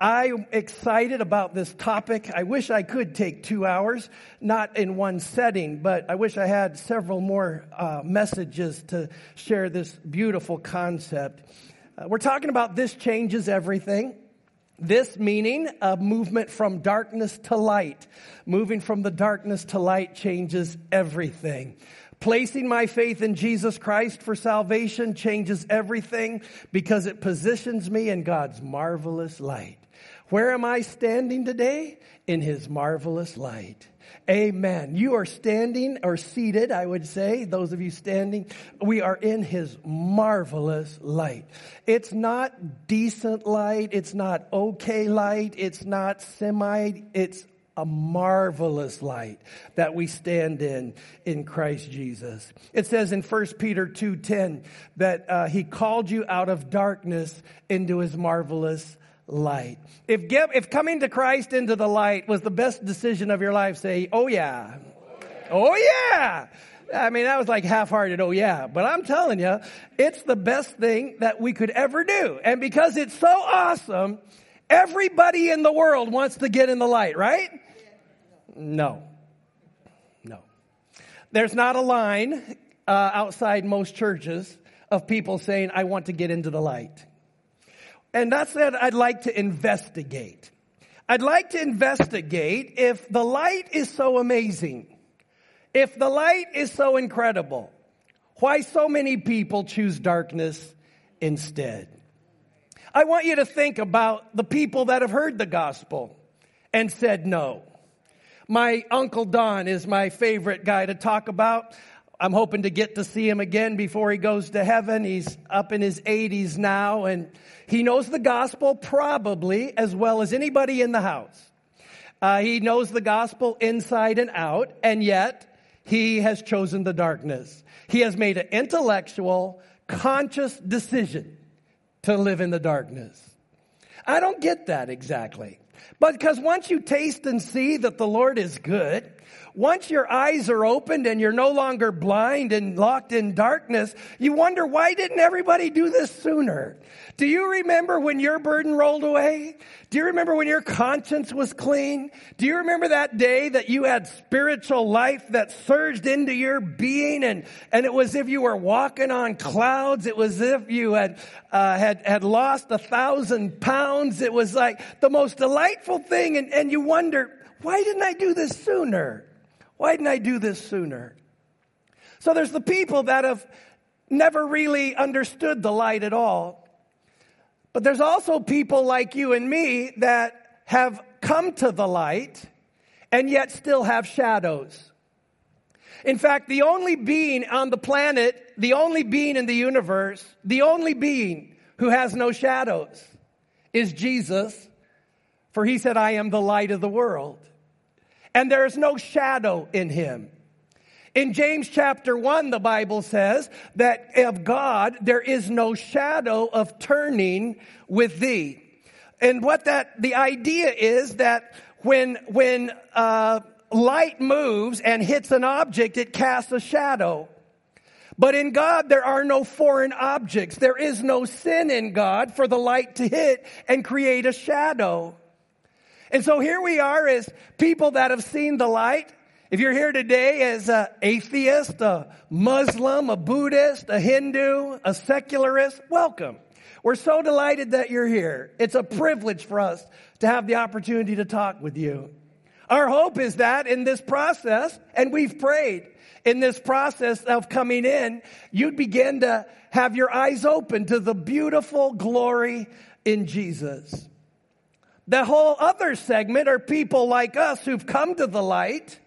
I'm excited about this topic. I wish I could take two hours, not in one setting, but I wish I had several more uh, messages to share this beautiful concept. Uh, we're talking about this changes everything. This meaning a movement from darkness to light. Moving from the darkness to light changes everything. Placing my faith in Jesus Christ for salvation changes everything because it positions me in God's marvelous light. Where am I standing today? In His marvelous light. Amen. You are standing or seated, I would say, those of you standing, we are in His marvelous light. It's not decent light. It's not okay light. It's not semi. It's a marvelous light that we stand in in Christ Jesus. It says in 1 Peter 2:10 that uh, he called you out of darkness into his marvelous light. If, get, if coming to Christ into the light was the best decision of your life, say, oh yeah. Oh yeah. I mean, that was like half-hearted, oh yeah. But I'm telling you, it's the best thing that we could ever do. And because it's so awesome, everybody in the world wants to get in the light, right? No. No. There's not a line uh, outside most churches of people saying, I want to get into the light. And that I'd like to investigate. I'd like to investigate if the light is so amazing, if the light is so incredible, why so many people choose darkness instead. I want you to think about the people that have heard the gospel and said no. My Uncle Don is my favorite guy to talk about. I'm hoping to get to see him again before he goes to heaven. He's up in his 80s now and he knows the gospel probably as well as anybody in the house. Uh, he knows the gospel inside and out and yet he has chosen the darkness. He has made an intellectual, conscious decision to live in the darkness. I don't get that exactly. But because once you taste and see that the Lord is good, once your eyes are opened and you're no longer blind and locked in darkness, you wonder why didn't everybody do this sooner? Do you remember when your burden rolled away? Do you remember when your conscience was clean? Do you remember that day that you had spiritual life that surged into your being and, and it was if you were walking on clouds. It was if you had, uh, had, had lost a thousand pounds. It was like the most delightful thing. And, and you wonder, why didn't I do this sooner? Why didn't I do this sooner? So there's the people that have never really understood the light at all. But there's also people like you and me that have come to the light and yet still have shadows. In fact, the only being on the planet, the only being in the universe, the only being who has no shadows is Jesus, for he said, I am the light of the world and there is no shadow in him. In James chapter 1, the Bible says that of God there is no shadow of turning with thee. And what that, the idea is that when, when, uh, light moves and hits an object, it casts a shadow. But in God, there are no foreign objects. There is no sin in God for the light to hit and create a shadow. And so here we are as people that have seen the light. If you're here today as an atheist, a Muslim, a Buddhist, a Hindu, a secularist, welcome. We're so delighted that you're here. It's a privilege for us to have the opportunity to talk with you. Our hope is that in this process, and we've prayed, in this process of coming in, you'd begin to have your eyes open to the beautiful glory in Jesus. The whole other segment are people like us who've come to the light,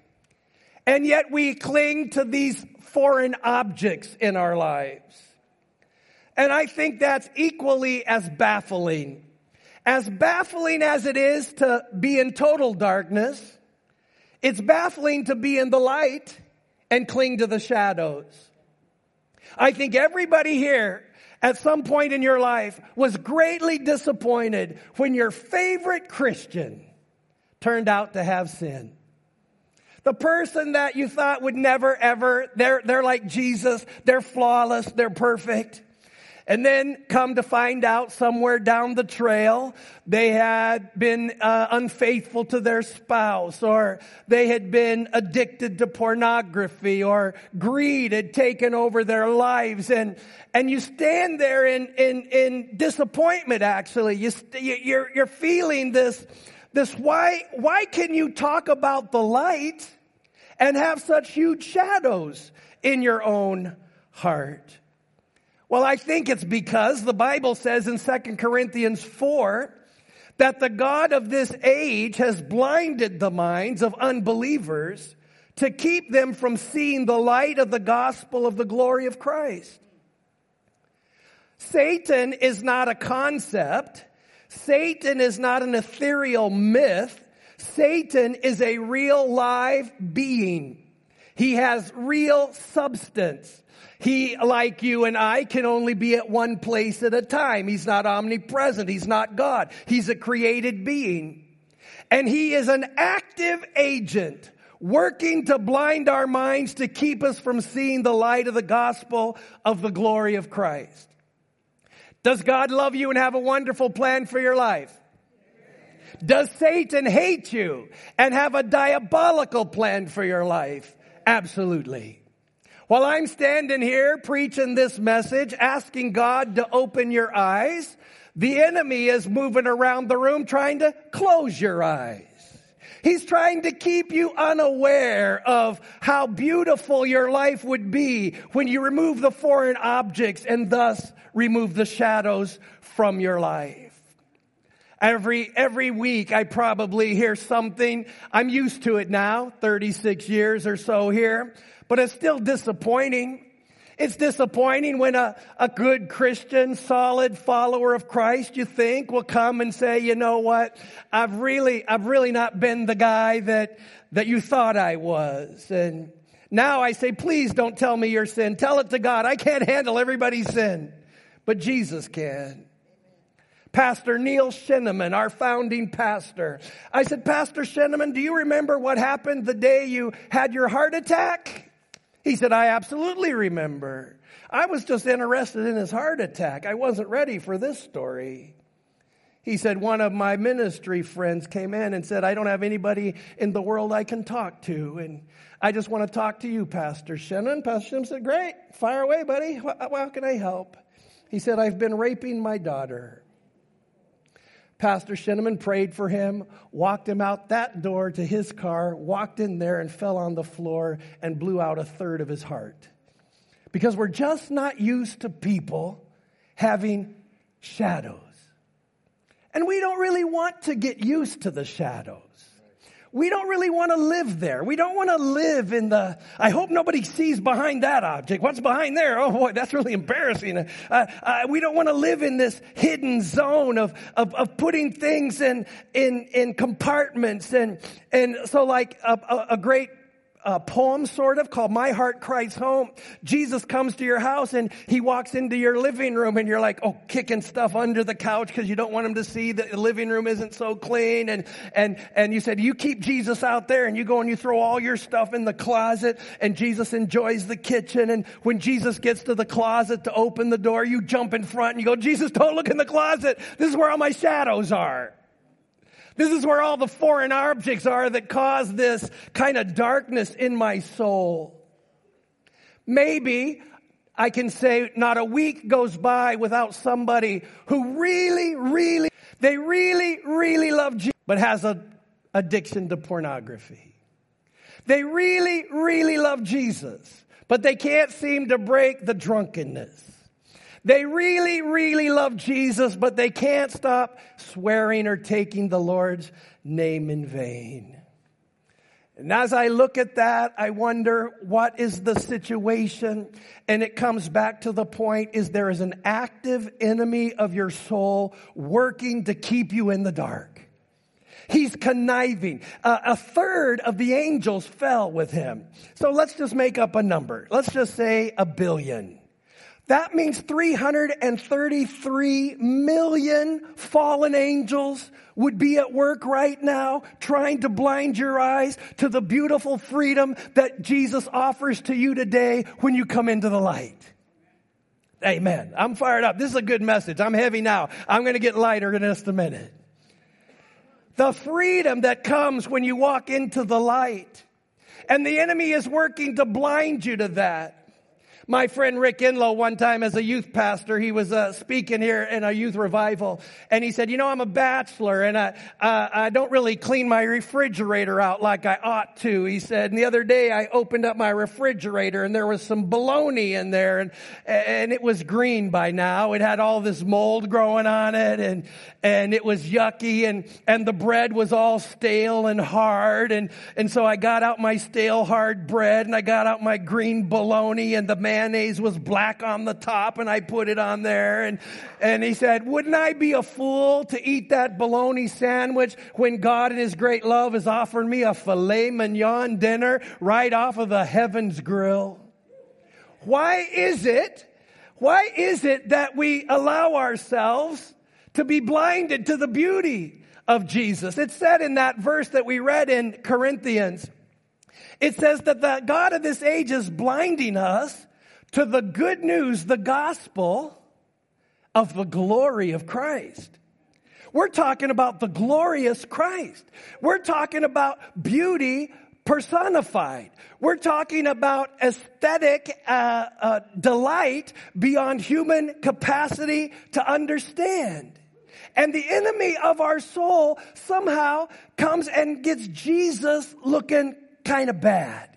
and yet we cling to these foreign objects in our lives. And I think that's equally as baffling. As baffling as it is to be in total darkness, it's baffling to be in the light and cling to the shadows. I think everybody here at some point in your life was greatly disappointed when your favorite Christian turned out to have sin. The person that you thought would never ever, they're, they're like Jesus, they're flawless, they're perfect. And then come to find out somewhere down the trail, they had been uh, unfaithful to their spouse or they had been addicted to pornography or greed had taken over their lives. And, and you stand there in, in, in disappointment actually. You, you're, you're feeling this, this why, why can you talk about the light and have such huge shadows in your own heart? Well, I think it's because the Bible says in 2 Corinthians 4 that the God of this age has blinded the minds of unbelievers to keep them from seeing the light of the gospel of the glory of Christ. Satan is not a concept. Satan is not an ethereal myth. Satan is a real live being. He has real substance. He, like you and I, can only be at one place at a time. He's not omnipresent. He's not God. He's a created being. And he is an active agent working to blind our minds to keep us from seeing the light of the gospel of the glory of Christ. Does God love you and have a wonderful plan for your life? Does Satan hate you and have a diabolical plan for your life? Absolutely. While I'm standing here preaching this message, asking God to open your eyes, the enemy is moving around the room trying to close your eyes. He's trying to keep you unaware of how beautiful your life would be when you remove the foreign objects and thus remove the shadows from your life. Every, every week I probably hear something. I'm used to it now, 36 years or so here but it's still disappointing. It's disappointing when a, a good Christian, solid follower of Christ, you think, will come and say, you know what? I've really, I've really not been the guy that, that you thought I was. And now I say, please don't tell me your sin. Tell it to God. I can't handle everybody's sin, but Jesus can. Pastor Neil Shinneman, our founding pastor. I said, Pastor Shinneman, do you remember what happened the day you had your heart attack? He said, I absolutely remember. I was just interested in his heart attack. I wasn't ready for this story. He said, one of my ministry friends came in and said, I don't have anybody in the world I can talk to. And I just want to talk to you, Pastor Shannon. Pastor Shannon said, great, fire away, buddy. How can I help? He said, I've been raping my daughter. Pastor Shinneman prayed for him, walked him out that door to his car, walked in there and fell on the floor and blew out a third of his heart. Because we're just not used to people having shadows. And we don't really want to get used to the shadows we don't really want to live there. We don't want to live in the, I hope nobody sees behind that object. What's behind there? Oh boy, that's really embarrassing. Uh, uh, we don't want to live in this hidden zone of, of, of putting things in, in, in compartments. And, and so like a, a, a great a poem sort of called My Heart Christ's Home. Jesus comes to your house and he walks into your living room and you're like, oh, kicking stuff under the couch because you don't want him to see that the living room isn't so clean. And, and, and you said, you keep Jesus out there and you go and you throw all your stuff in the closet and Jesus enjoys the kitchen. And when Jesus gets to the closet to open the door, you jump in front and you go, Jesus, don't look in the closet. This is where all my shadows are. This is where all the foreign objects are that cause this kind of darkness in my soul. Maybe I can say not a week goes by without somebody who really, really, they really, really love Jesus, but has a addiction to pornography. They really, really love Jesus, but they can't seem to break the drunkenness. They really, really love Jesus, but they can't stop swearing or taking the Lord's name in vain. And as I look at that, I wonder what is the situation? And it comes back to the point is there is an active enemy of your soul working to keep you in the dark. He's conniving. Uh, a third of the angels fell with him. So let's just make up a number. Let's just say a billion. That means 333 million fallen angels would be at work right now trying to blind your eyes to the beautiful freedom that Jesus offers to you today when you come into the light. Amen. I'm fired up. This is a good message. I'm heavy now. I'm going to get lighter in just a minute. The freedom that comes when you walk into the light. And the enemy is working to blind you to that. My friend Rick Inlow, one time as a youth pastor, he was uh, speaking here in a youth revival, and he said, "You know, I'm a bachelor, and I uh, I don't really clean my refrigerator out like I ought to." He said, and the other day I opened up my refrigerator, and there was some bologna in there, and and it was green by now. It had all this mold growing on it, and and it was yucky, and and the bread was all stale and hard, and and so I got out my stale hard bread, and I got out my green bologna, and the man mayonnaise was black on the top and I put it on there. And, and he said, wouldn't I be a fool to eat that bologna sandwich when God in his great love is offering me a filet mignon dinner right off of the heavens grill? Why is it, why is it that we allow ourselves to be blinded to the beauty of Jesus? It said in that verse that we read in Corinthians, it says that the God of this age is blinding us to the good news, the gospel of the glory of Christ. We're talking about the glorious Christ. We're talking about beauty personified. We're talking about aesthetic uh, uh, delight beyond human capacity to understand. And the enemy of our soul somehow comes and gets Jesus looking kind of bad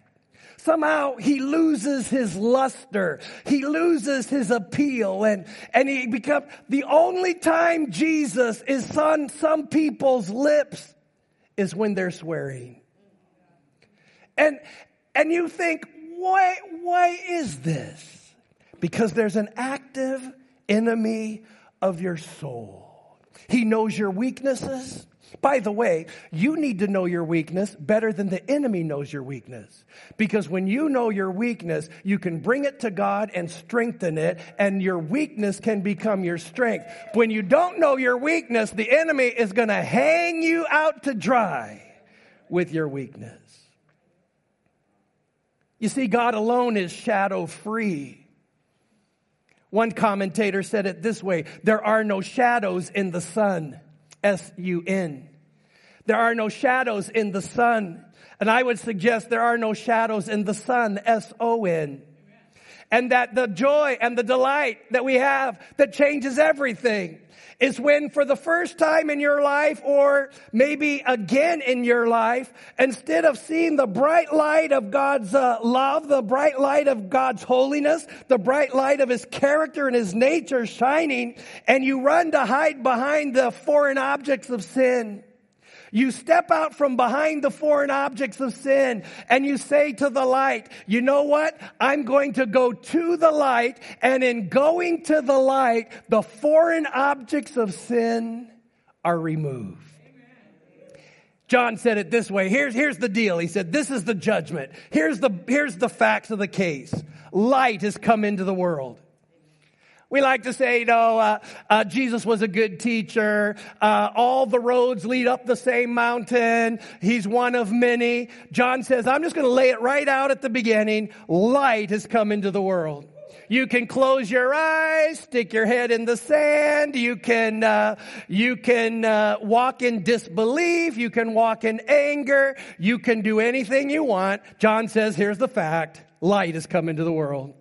somehow he loses his luster. He loses his appeal and, and he becomes the only time Jesus is on some people's lips is when they're swearing. And, and you think, why, why is this? Because there's an active enemy of your soul. He knows your weaknesses. By the way, you need to know your weakness better than the enemy knows your weakness. Because when you know your weakness, you can bring it to God and strengthen it, and your weakness can become your strength. When you don't know your weakness, the enemy is going to hang you out to dry with your weakness. You see, God alone is shadow free. One commentator said it this way there are no shadows in the sun. S U N. There are no shadows in the sun. And I would suggest there are no shadows in the sun, S O N. And that the joy and the delight that we have that changes everything is when for the first time in your life or maybe again in your life, instead of seeing the bright light of God's uh, love, the bright light of God's holiness, the bright light of His character and His nature shining, and you run to hide behind the foreign objects of sin, you step out from behind the foreign objects of sin and you say to the light, you know what? I'm going to go to the light and in going to the light, the foreign objects of sin are removed. John said it this way. Here's, here's the deal. He said, this is the judgment. Here's the, here's the facts of the case. Light has come into the world. We like to say, you know, uh, uh, Jesus was a good teacher. Uh, all the roads lead up the same mountain. He's one of many. John says, I'm just going to lay it right out at the beginning. Light has come into the world. You can close your eyes, stick your head in the sand. You can uh, you can uh, walk in disbelief. You can walk in anger. You can do anything you want. John says, "Here's the fact: light has come into the world."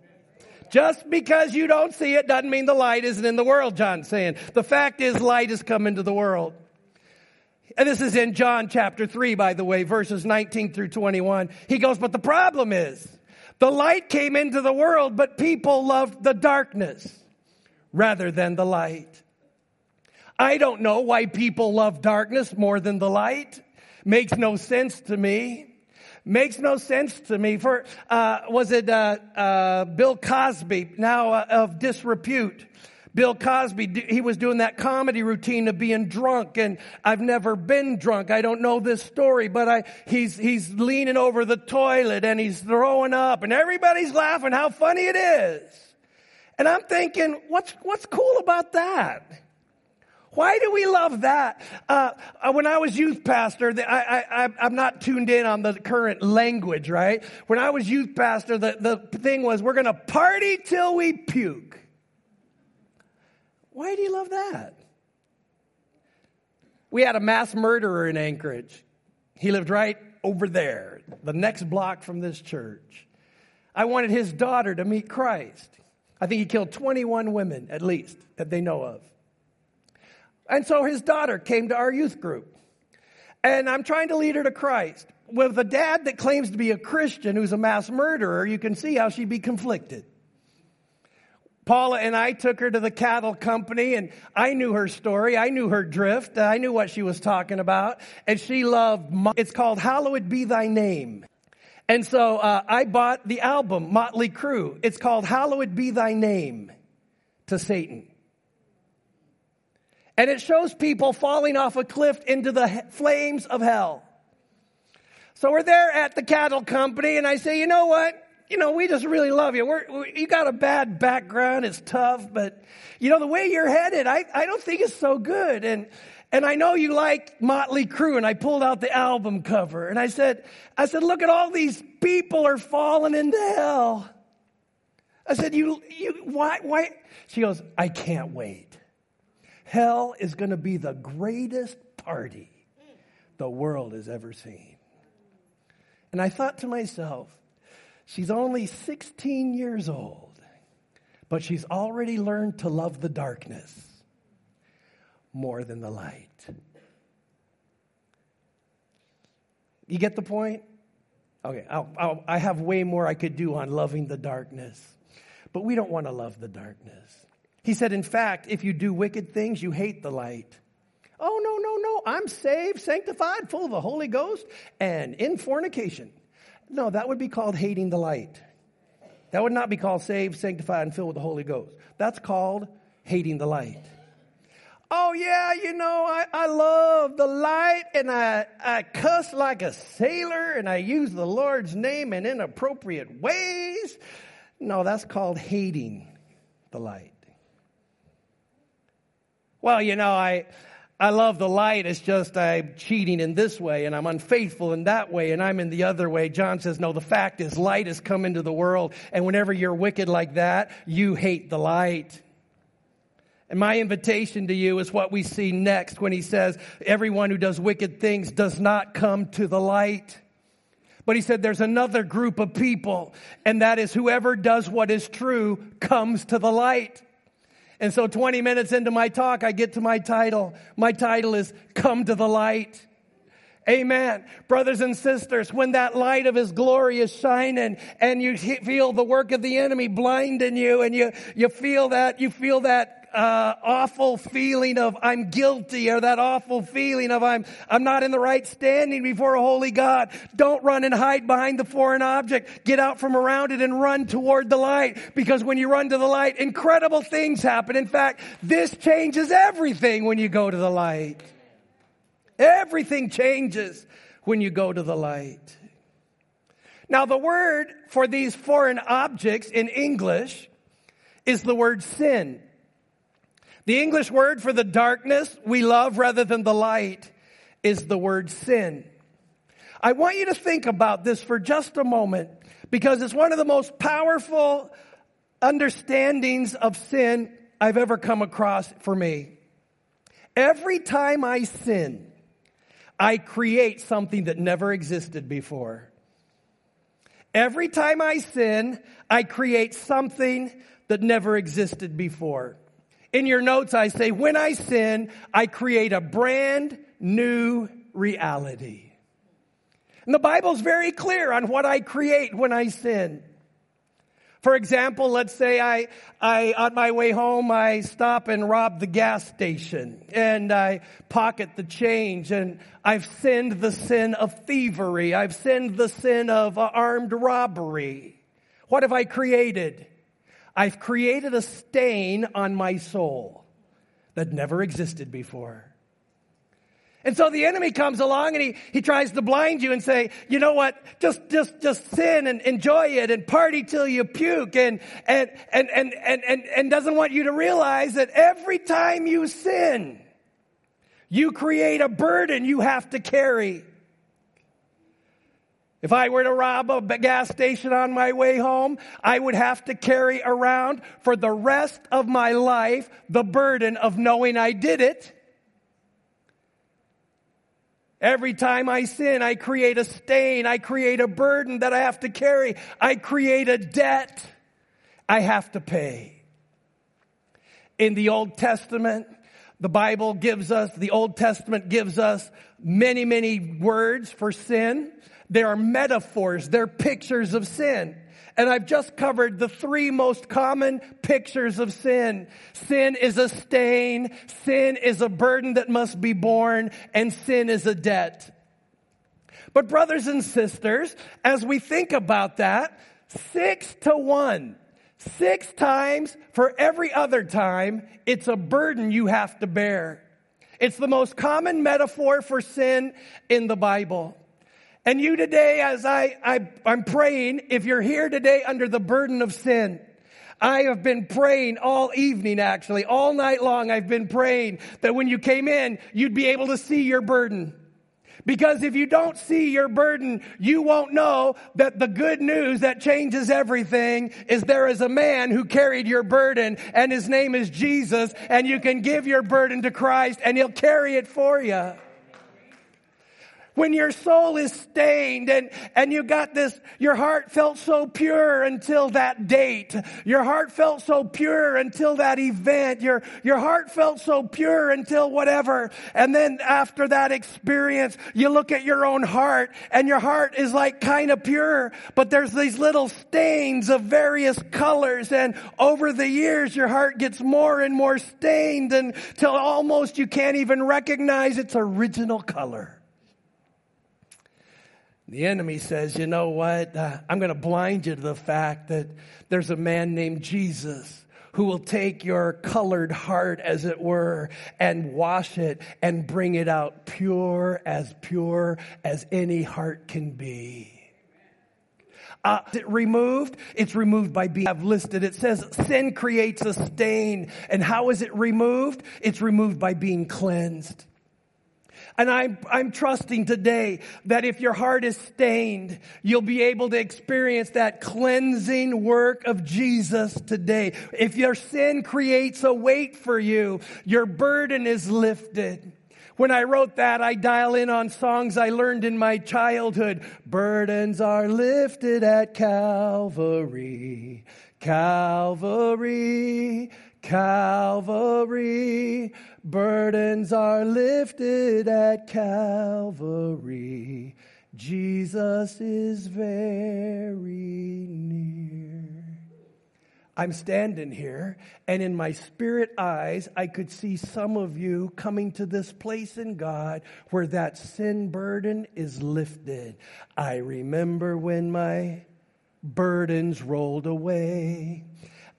Just because you don't see it doesn't mean the light isn't in the world, John's saying. The fact is light has come into the world. And this is in John chapter 3, by the way, verses 19 through 21. He goes, but the problem is, the light came into the world, but people loved the darkness rather than the light. I don't know why people love darkness more than the light. Makes no sense to me. Makes no sense to me. For uh, was it uh, uh, Bill Cosby, now uh, of disrepute? Bill Cosby, he was doing that comedy routine of being drunk, and I've never been drunk. I don't know this story, but I, he's, he's leaning over the toilet and he's throwing up, and everybody's laughing how funny it is. And I'm thinking, what's, what's cool about that? Why do we love that? Uh, uh when I was youth pastor, I, I, I'm not tuned in on the current language, right? When I was youth pastor, the, the thing was we're going to party till we puke. Why do you love that? We had a mass murderer in Anchorage. He lived right over there, the next block from this church. I wanted his daughter to meet Christ. I think he killed 21 women, at least, that they know of. And so his daughter came to our youth group. And I'm trying to lead her to Christ. With a dad that claims to be a Christian who's a mass murderer, you can see how she'd be conflicted. Paula and I took her to the cattle company and I knew her story. I knew her drift. I knew what she was talking about. And she loved, it's called Hallowed Be Thy Name. And so uh, I bought the album, Motley Crue. It's called Hallowed Be Thy Name to Satan. And it shows people falling off a cliff into the flames of hell. So we're there at the cattle company and I say, you know what? you know, we just really love you. We're, we, you got a bad background. It's tough, but you know, the way you're headed, I, I don't think it's so good. And, and I know you like Motley Crue. And I pulled out the album cover and I said, I said, look at all these people are falling into hell. I said, you, you, why, why? She goes, I can't wait. Hell is going to be the greatest party the world has ever seen. And I thought to myself, She's only 16 years old, but she's already learned to love the darkness more than the light. You get the point? Okay, I'll, I'll, i have way more I could do on loving the darkness, but we don't want to love the darkness. He said, in fact, if you do wicked things, you hate the light. Oh, no, no, no. I'm saved, sanctified, full of the Holy Ghost, and in fornication. No, that would be called hating the light. That would not be called saved, sanctified, and filled with the Holy Ghost. That's called hating the light. Oh, yeah, you know, I, I love the light and I, I cuss like a sailor and I use the Lord's name in inappropriate ways. No, that's called hating the light. Well, you know, I, I love the light. It's just I'm cheating in this way and I'm unfaithful in that way and I'm in the other way. John says, no, the fact is light has come into the world. And whenever you're wicked like that, you hate the light. And my invitation to you is what we see next when he says, everyone who does wicked things does not come to the light. But he said there's another group of people, and that is whoever does what is true comes to the light. And so 20 minutes into my talk, I get to my title. My title is Come to the Light. Amen. Brothers and sisters, when that light of His glory is shining and you feel the work of the enemy blinding you and you, you feel that, you feel that uh, awful feeling of I'm guilty or that awful feeling of I'm, I'm not in the right standing before a holy God. Don't run and hide behind the foreign object. Get out from around it and run toward the light because when you run to the light, incredible things happen. In fact, this changes everything when you go to the light. Everything changes when you go to the light. Now, the word for these foreign objects in English is the word sin. The English word for the darkness we love rather than the light is the word sin. I want you to think about this for just a moment because it's one of the most powerful understandings of sin I've ever come across for me. Every time I sin, I create something that never existed before. Every time I sin, I create something that never existed before. In your notes, I say, when I sin, I create a brand new reality. And the Bible's very clear on what I create when I sin. For example, let's say I, I, on my way home, I stop and rob the gas station and I pocket the change and I've sinned the sin of thievery. I've sinned the sin of uh, armed robbery. What have I created? I've created a stain on my soul that never existed before. And so the enemy comes along and he, he tries to blind you and say, you know what, just, just, just sin and enjoy it and party till you puke and, and, and, and, and, and, and doesn't want you to realize that every time you sin, you create a burden you have to carry. If I were to rob a gas station on my way home, I would have to carry around for the rest of my life the burden of knowing I did it. Every time I sin, I create a stain. I create a burden that I have to carry. I create a debt I have to pay. In the Old Testament, the Bible gives us, the Old Testament gives us many, many words for sin. They are metaphors. They're pictures of sin. And I've just covered the three most common pictures of sin. Sin is a stain. Sin is a burden that must be borne. And sin is a debt. But brothers and sisters, as we think about that, six to one, six times for every other time, it's a burden you have to bear. It's the most common metaphor for sin in the Bible. And you today, as I, I, I'm praying, if you're here today under the burden of sin, I have been praying all evening, actually, all night long. I've been praying that when you came in, you'd be able to see your burden. Because if you don't see your burden, you won't know that the good news that changes everything is there is a man who carried your burden and his name is Jesus and you can give your burden to Christ and he'll carry it for you when your soul is stained and, and you got this, your heart felt so pure until that date. Your heart felt so pure until that event. Your, your heart felt so pure until whatever. And then after that experience, you look at your own heart and your heart is like kind of pure, but there's these little stains of various colors. And over the years, your heart gets more and more stained until almost you can't even recognize its original color. The enemy says, you know what? Uh, I'm going to blind you to the fact that there's a man named Jesus who will take your colored heart, as it were, and wash it and bring it out pure as pure as any heart can be. Uh, it removed? It's removed by being I've listed. It says sin creates a stain. And how is it removed? It's removed by being cleansed. And I'm, I'm trusting today that if your heart is stained, you'll be able to experience that cleansing work of Jesus today. If your sin creates a weight for you, your burden is lifted. When I wrote that, I dial in on songs I learned in my childhood. Burdens are lifted at Calvary, Calvary, Calvary. Burdens are lifted at Calvary. Jesus is very near. I'm standing here, and in my spirit eyes, I could see some of you coming to this place in God where that sin burden is lifted. I remember when my burdens rolled away.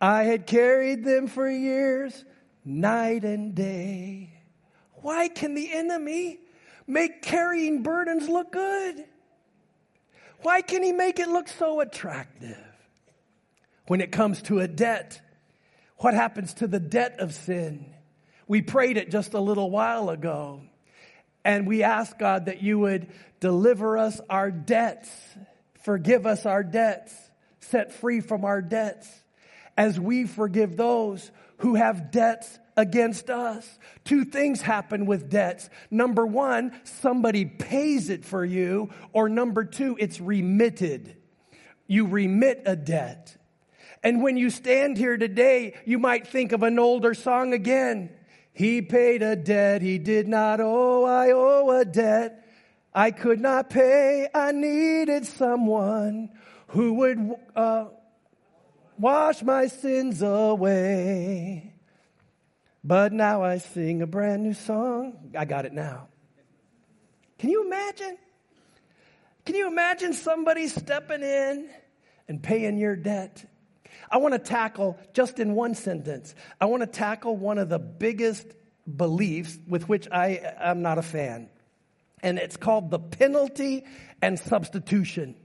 I had carried them for years night and day. Why can the enemy make carrying burdens look good? Why can he make it look so attractive? When it comes to a debt, what happens to the debt of sin? We prayed it just a little while ago, and we asked God that you would deliver us our debts, forgive us our debts, set free from our debts, as we forgive those who have debts against us. Two things happen with debts. Number one, somebody pays it for you, or number two, it's remitted. You remit a debt. And when you stand here today, you might think of an older song again. He paid a debt he did not owe. I owe a debt I could not pay. I needed someone who would uh, wash my sins away. But now I sing a brand new song. I got it now. Can you imagine? Can you imagine somebody stepping in and paying your debt? I want to tackle, just in one sentence, I want to tackle one of the biggest beliefs with which I am not a fan. And it's called the penalty and substitution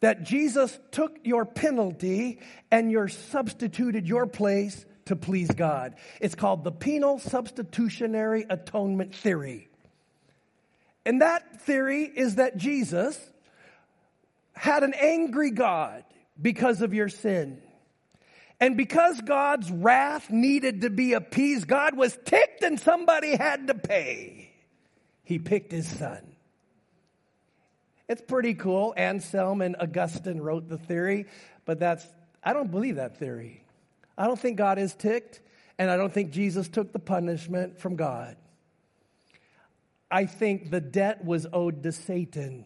that Jesus took your penalty and your substituted your place to please God. It's called the penal substitutionary atonement theory. And that theory is that Jesus had an angry God because of your sin. And because God's wrath needed to be appeased, God was ticked and somebody had to pay. He picked his son. It's pretty cool. Anselm and Augustine wrote the theory, but that's, I don't believe that theory. I don't think God is ticked, and I don't think Jesus took the punishment from God. I think the debt was owed to Satan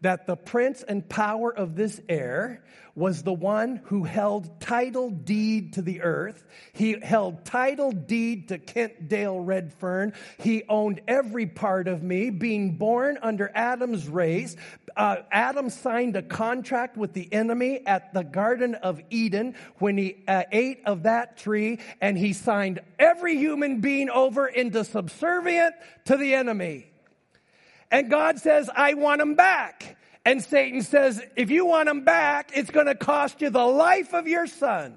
that the prince and power of this air was the one who held title deed to the earth. He held title deed to Kent Dale Redfern. He owned every part of me, being born under Adam's race. Uh, Adam signed a contract with the enemy at the Garden of Eden when he uh, ate of that tree, and he signed every human being over into subservient to the enemy. And God says, I want them back. And Satan says, if you want them back, it's going to cost you the life of your son.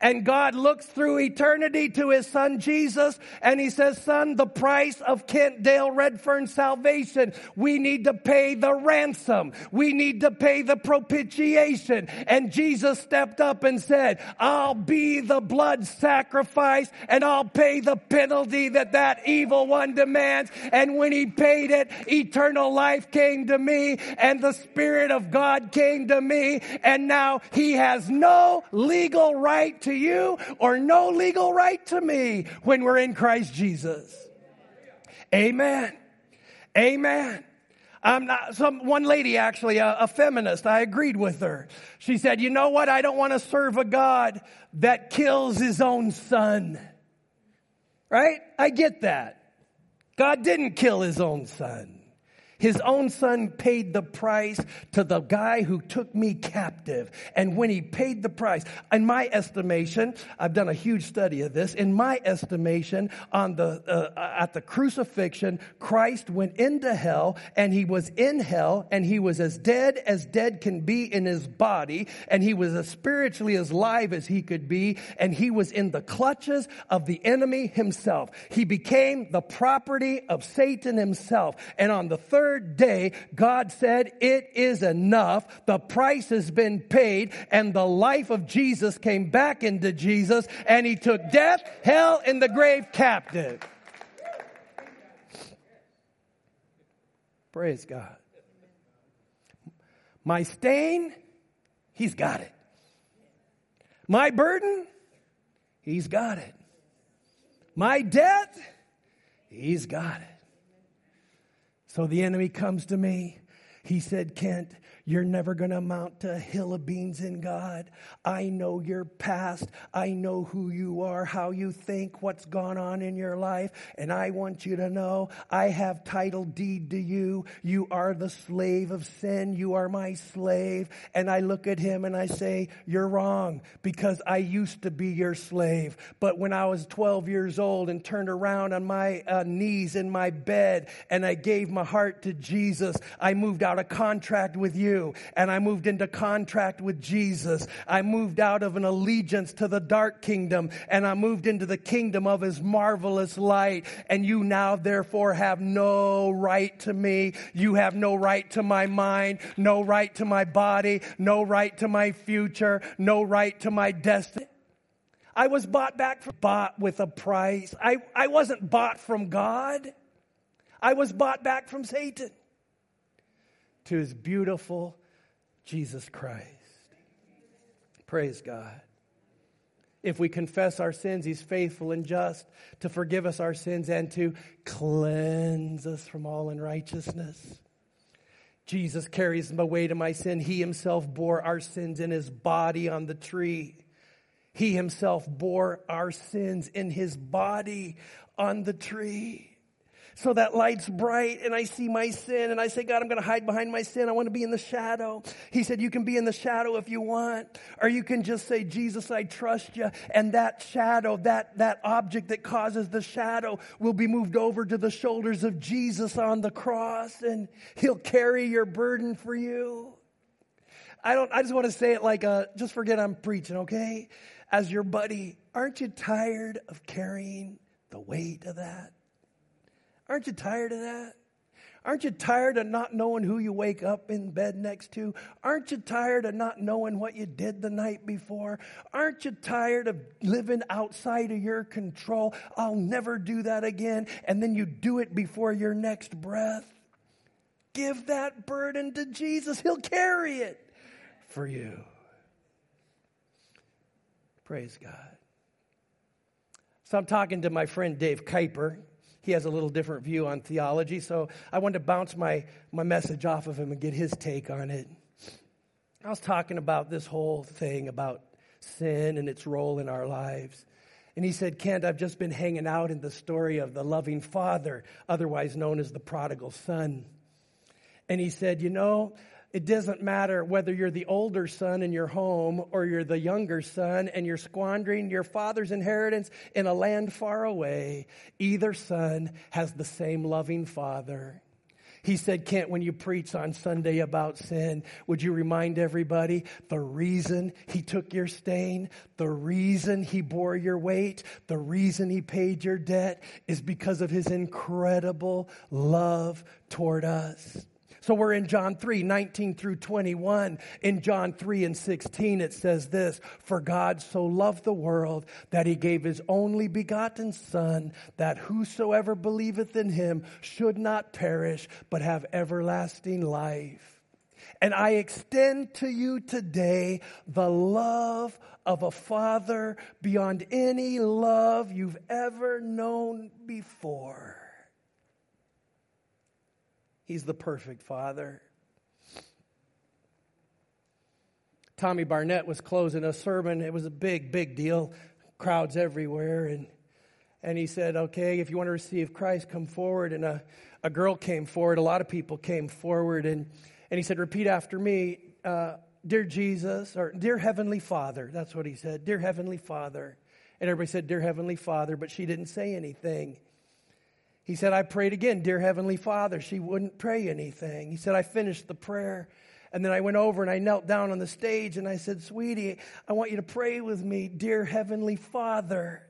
And God looks through eternity to his son Jesus and he says, son, the price of Kent Dale Redfern salvation. We need to pay the ransom. We need to pay the propitiation. And Jesus stepped up and said, I'll be the blood sacrifice and I'll pay the penalty that that evil one demands. And when he paid it, eternal life came to me and the Spirit of God came to me. And now he has no legal right to you or no legal right to me when we're in Christ Jesus. Amen. Amen. I'm not, some, one lady actually, a, a, feminist, I agreed with her. She said, you know what? I don't want to serve a God that kills his own son. Right? I get that. God didn't kill his own son. His own son paid the price to the guy who took me captive. And when he paid the price, in my estimation, I've done a huge study of this. In my estimation, on the, uh, at the crucifixion, Christ went into hell and he was in hell and he was as dead as dead can be in his body. And he was as spiritually as live as he could be. And he was in the clutches of the enemy himself. He became the property of Satan himself. And on the third third day, God said, It is enough. The price has been paid, and the life of Jesus came back into Jesus, and he took death, hell, and the grave captive. Praise God. My stain, he's got it. My burden, he's got it. My debt, he's got it. So the enemy comes to me. He said, Kent, you're never going to amount to a hill of beans in God. I know your past. I know who you are, how you think, what's gone on in your life. And I want you to know I have title deed to you. You are the slave of sin. You are my slave. And I look at him and I say, You're wrong because I used to be your slave. But when I was 12 years old and turned around on my uh, knees in my bed and I gave my heart to Jesus, I moved out of contract with you and I moved into contract with Jesus. I moved out of an allegiance to the dark kingdom and I moved into the kingdom of his marvelous light. And you now therefore have no right to me. You have no right to my mind, no right to my body, no right to my future, no right to my destiny. I was bought back, from, bought with a price. I, I wasn't bought from God. I was bought back from Satan to his beautiful Jesus Christ. Praise God. If we confess our sins, he's faithful and just to forgive us our sins and to cleanse us from all unrighteousness. Jesus carries the weight of my sin. He himself bore our sins in his body on the tree. He himself bore our sins in his body on the tree. So that light's bright and I see my sin and I say, God, I'm going to hide behind my sin. I want to be in the shadow. He said, you can be in the shadow if you want, or you can just say, Jesus, I trust you. And that shadow, that, that object that causes the shadow will be moved over to the shoulders of Jesus on the cross and he'll carry your burden for you. I don't, I just want to say it like a, just forget I'm preaching, okay? As your buddy, aren't you tired of carrying the weight of that? Aren't you tired of that? Aren't you tired of not knowing who you wake up in bed next to? Aren't you tired of not knowing what you did the night before? Aren't you tired of living outside of your control? I'll never do that again. And then you do it before your next breath. Give that burden to Jesus. He'll carry it for you. Praise God. So I'm talking to my friend Dave Kuiper he has a little different view on theology. So I wanted to bounce my, my message off of him and get his take on it. I was talking about this whole thing about sin and its role in our lives. And he said, Kent, I've just been hanging out in the story of the loving father, otherwise known as the prodigal son. And he said, You know, it doesn't matter whether you're the older son in your home or you're the younger son and you're squandering your father's inheritance in a land far away. Either son has the same loving father. He said, Kent, when you preach on Sunday about sin, would you remind everybody the reason he took your stain, the reason he bore your weight, the reason he paid your debt is because of his incredible love toward us. So we're in John 3, 19 through 21. In John 3 and 16, it says this For God so loved the world that he gave his only begotten Son, that whosoever believeth in him should not perish, but have everlasting life. And I extend to you today the love of a father beyond any love you've ever known before. He's the perfect father. Tommy Barnett was closing a sermon. It was a big, big deal. Crowds everywhere. And, and he said, Okay, if you want to receive Christ, come forward. And a, a girl came forward. A lot of people came forward. And, and he said, Repeat after me, uh, Dear Jesus, or Dear Heavenly Father. That's what he said. Dear Heavenly Father. And everybody said, Dear Heavenly Father, but she didn't say anything. He said, I prayed again, Dear Heavenly Father. She wouldn't pray anything. He said, I finished the prayer. And then I went over and I knelt down on the stage and I said, Sweetie, I want you to pray with me, Dear Heavenly Father.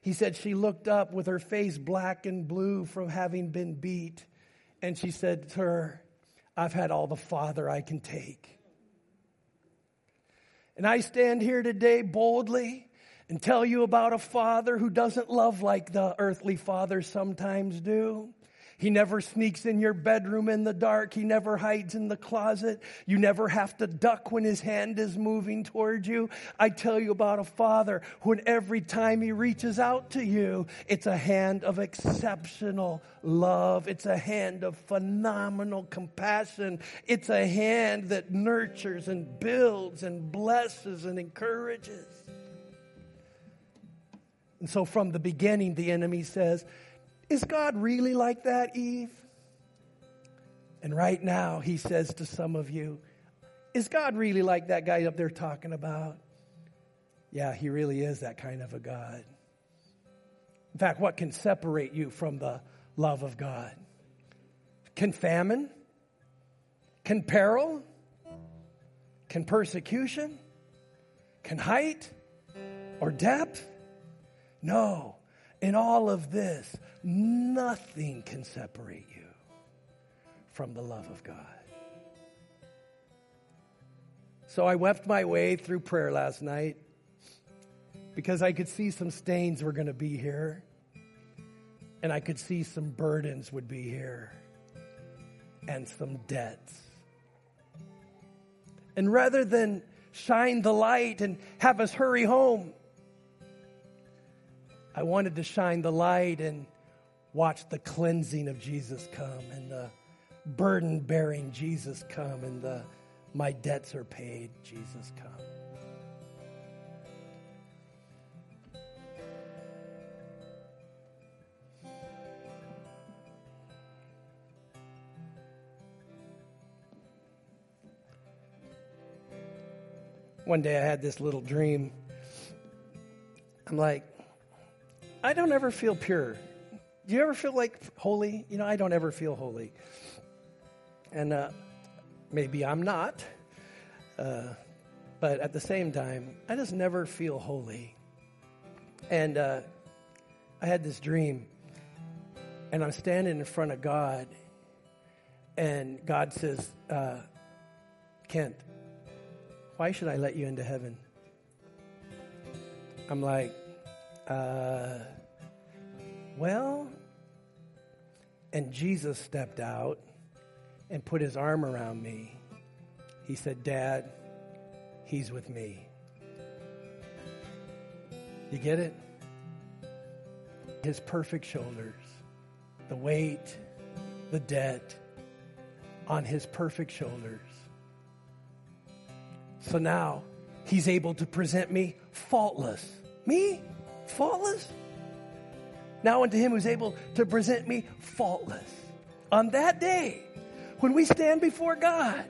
He said, She looked up with her face black and blue from having been beat. And she said, Sir, I've had all the Father I can take. And I stand here today boldly and tell you about a father who doesn't love like the earthly fathers sometimes do. He never sneaks in your bedroom in the dark. He never hides in the closet. You never have to duck when his hand is moving toward you. I tell you about a father who, every time he reaches out to you, it's a hand of exceptional love. It's a hand of phenomenal compassion. It's a hand that nurtures and builds and blesses and encourages. And so from the beginning, the enemy says, Is God really like that, Eve? And right now, he says to some of you, Is God really like that guy up there talking about? Yeah, he really is that kind of a God. In fact, what can separate you from the love of God? Can famine? Can peril? Can persecution? Can height or depth? No, in all of this, nothing can separate you from the love of God. So I wept my way through prayer last night because I could see some stains were going to be here and I could see some burdens would be here and some debts. And rather than shine the light and have us hurry home, I wanted to shine the light and watch the cleansing of Jesus come and the burden bearing Jesus come and the my debts are paid Jesus come. One day I had this little dream. I'm like, I don't ever feel pure. Do you ever feel like holy? You know, I don't ever feel holy. And uh, maybe I'm not. Uh, but at the same time, I just never feel holy. And uh, I had this dream, and I'm standing in front of God, And God says, uh, Kent, why should I let you into heaven? I'm like, uh, well, and Jesus stepped out and put his arm around me. He said, Dad, he's with me. You get it? His perfect shoulders, the weight, the debt on his perfect shoulders. So now he's able to present me faultless. Me? Faultless? Now unto him who's able to present me faultless. On that day, when we stand before God,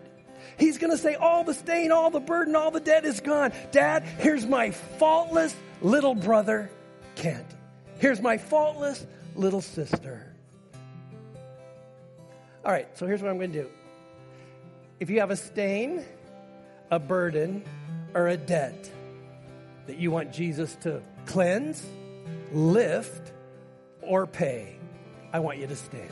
he's going to say, All the stain, all the burden, all the debt is gone. Dad, here's my faultless little brother, Kent. Here's my faultless little sister. All right, so here's what I'm going to do. If you have a stain, a burden, or a debt that you want Jesus to cleanse, lift, or pay, I want you to stand.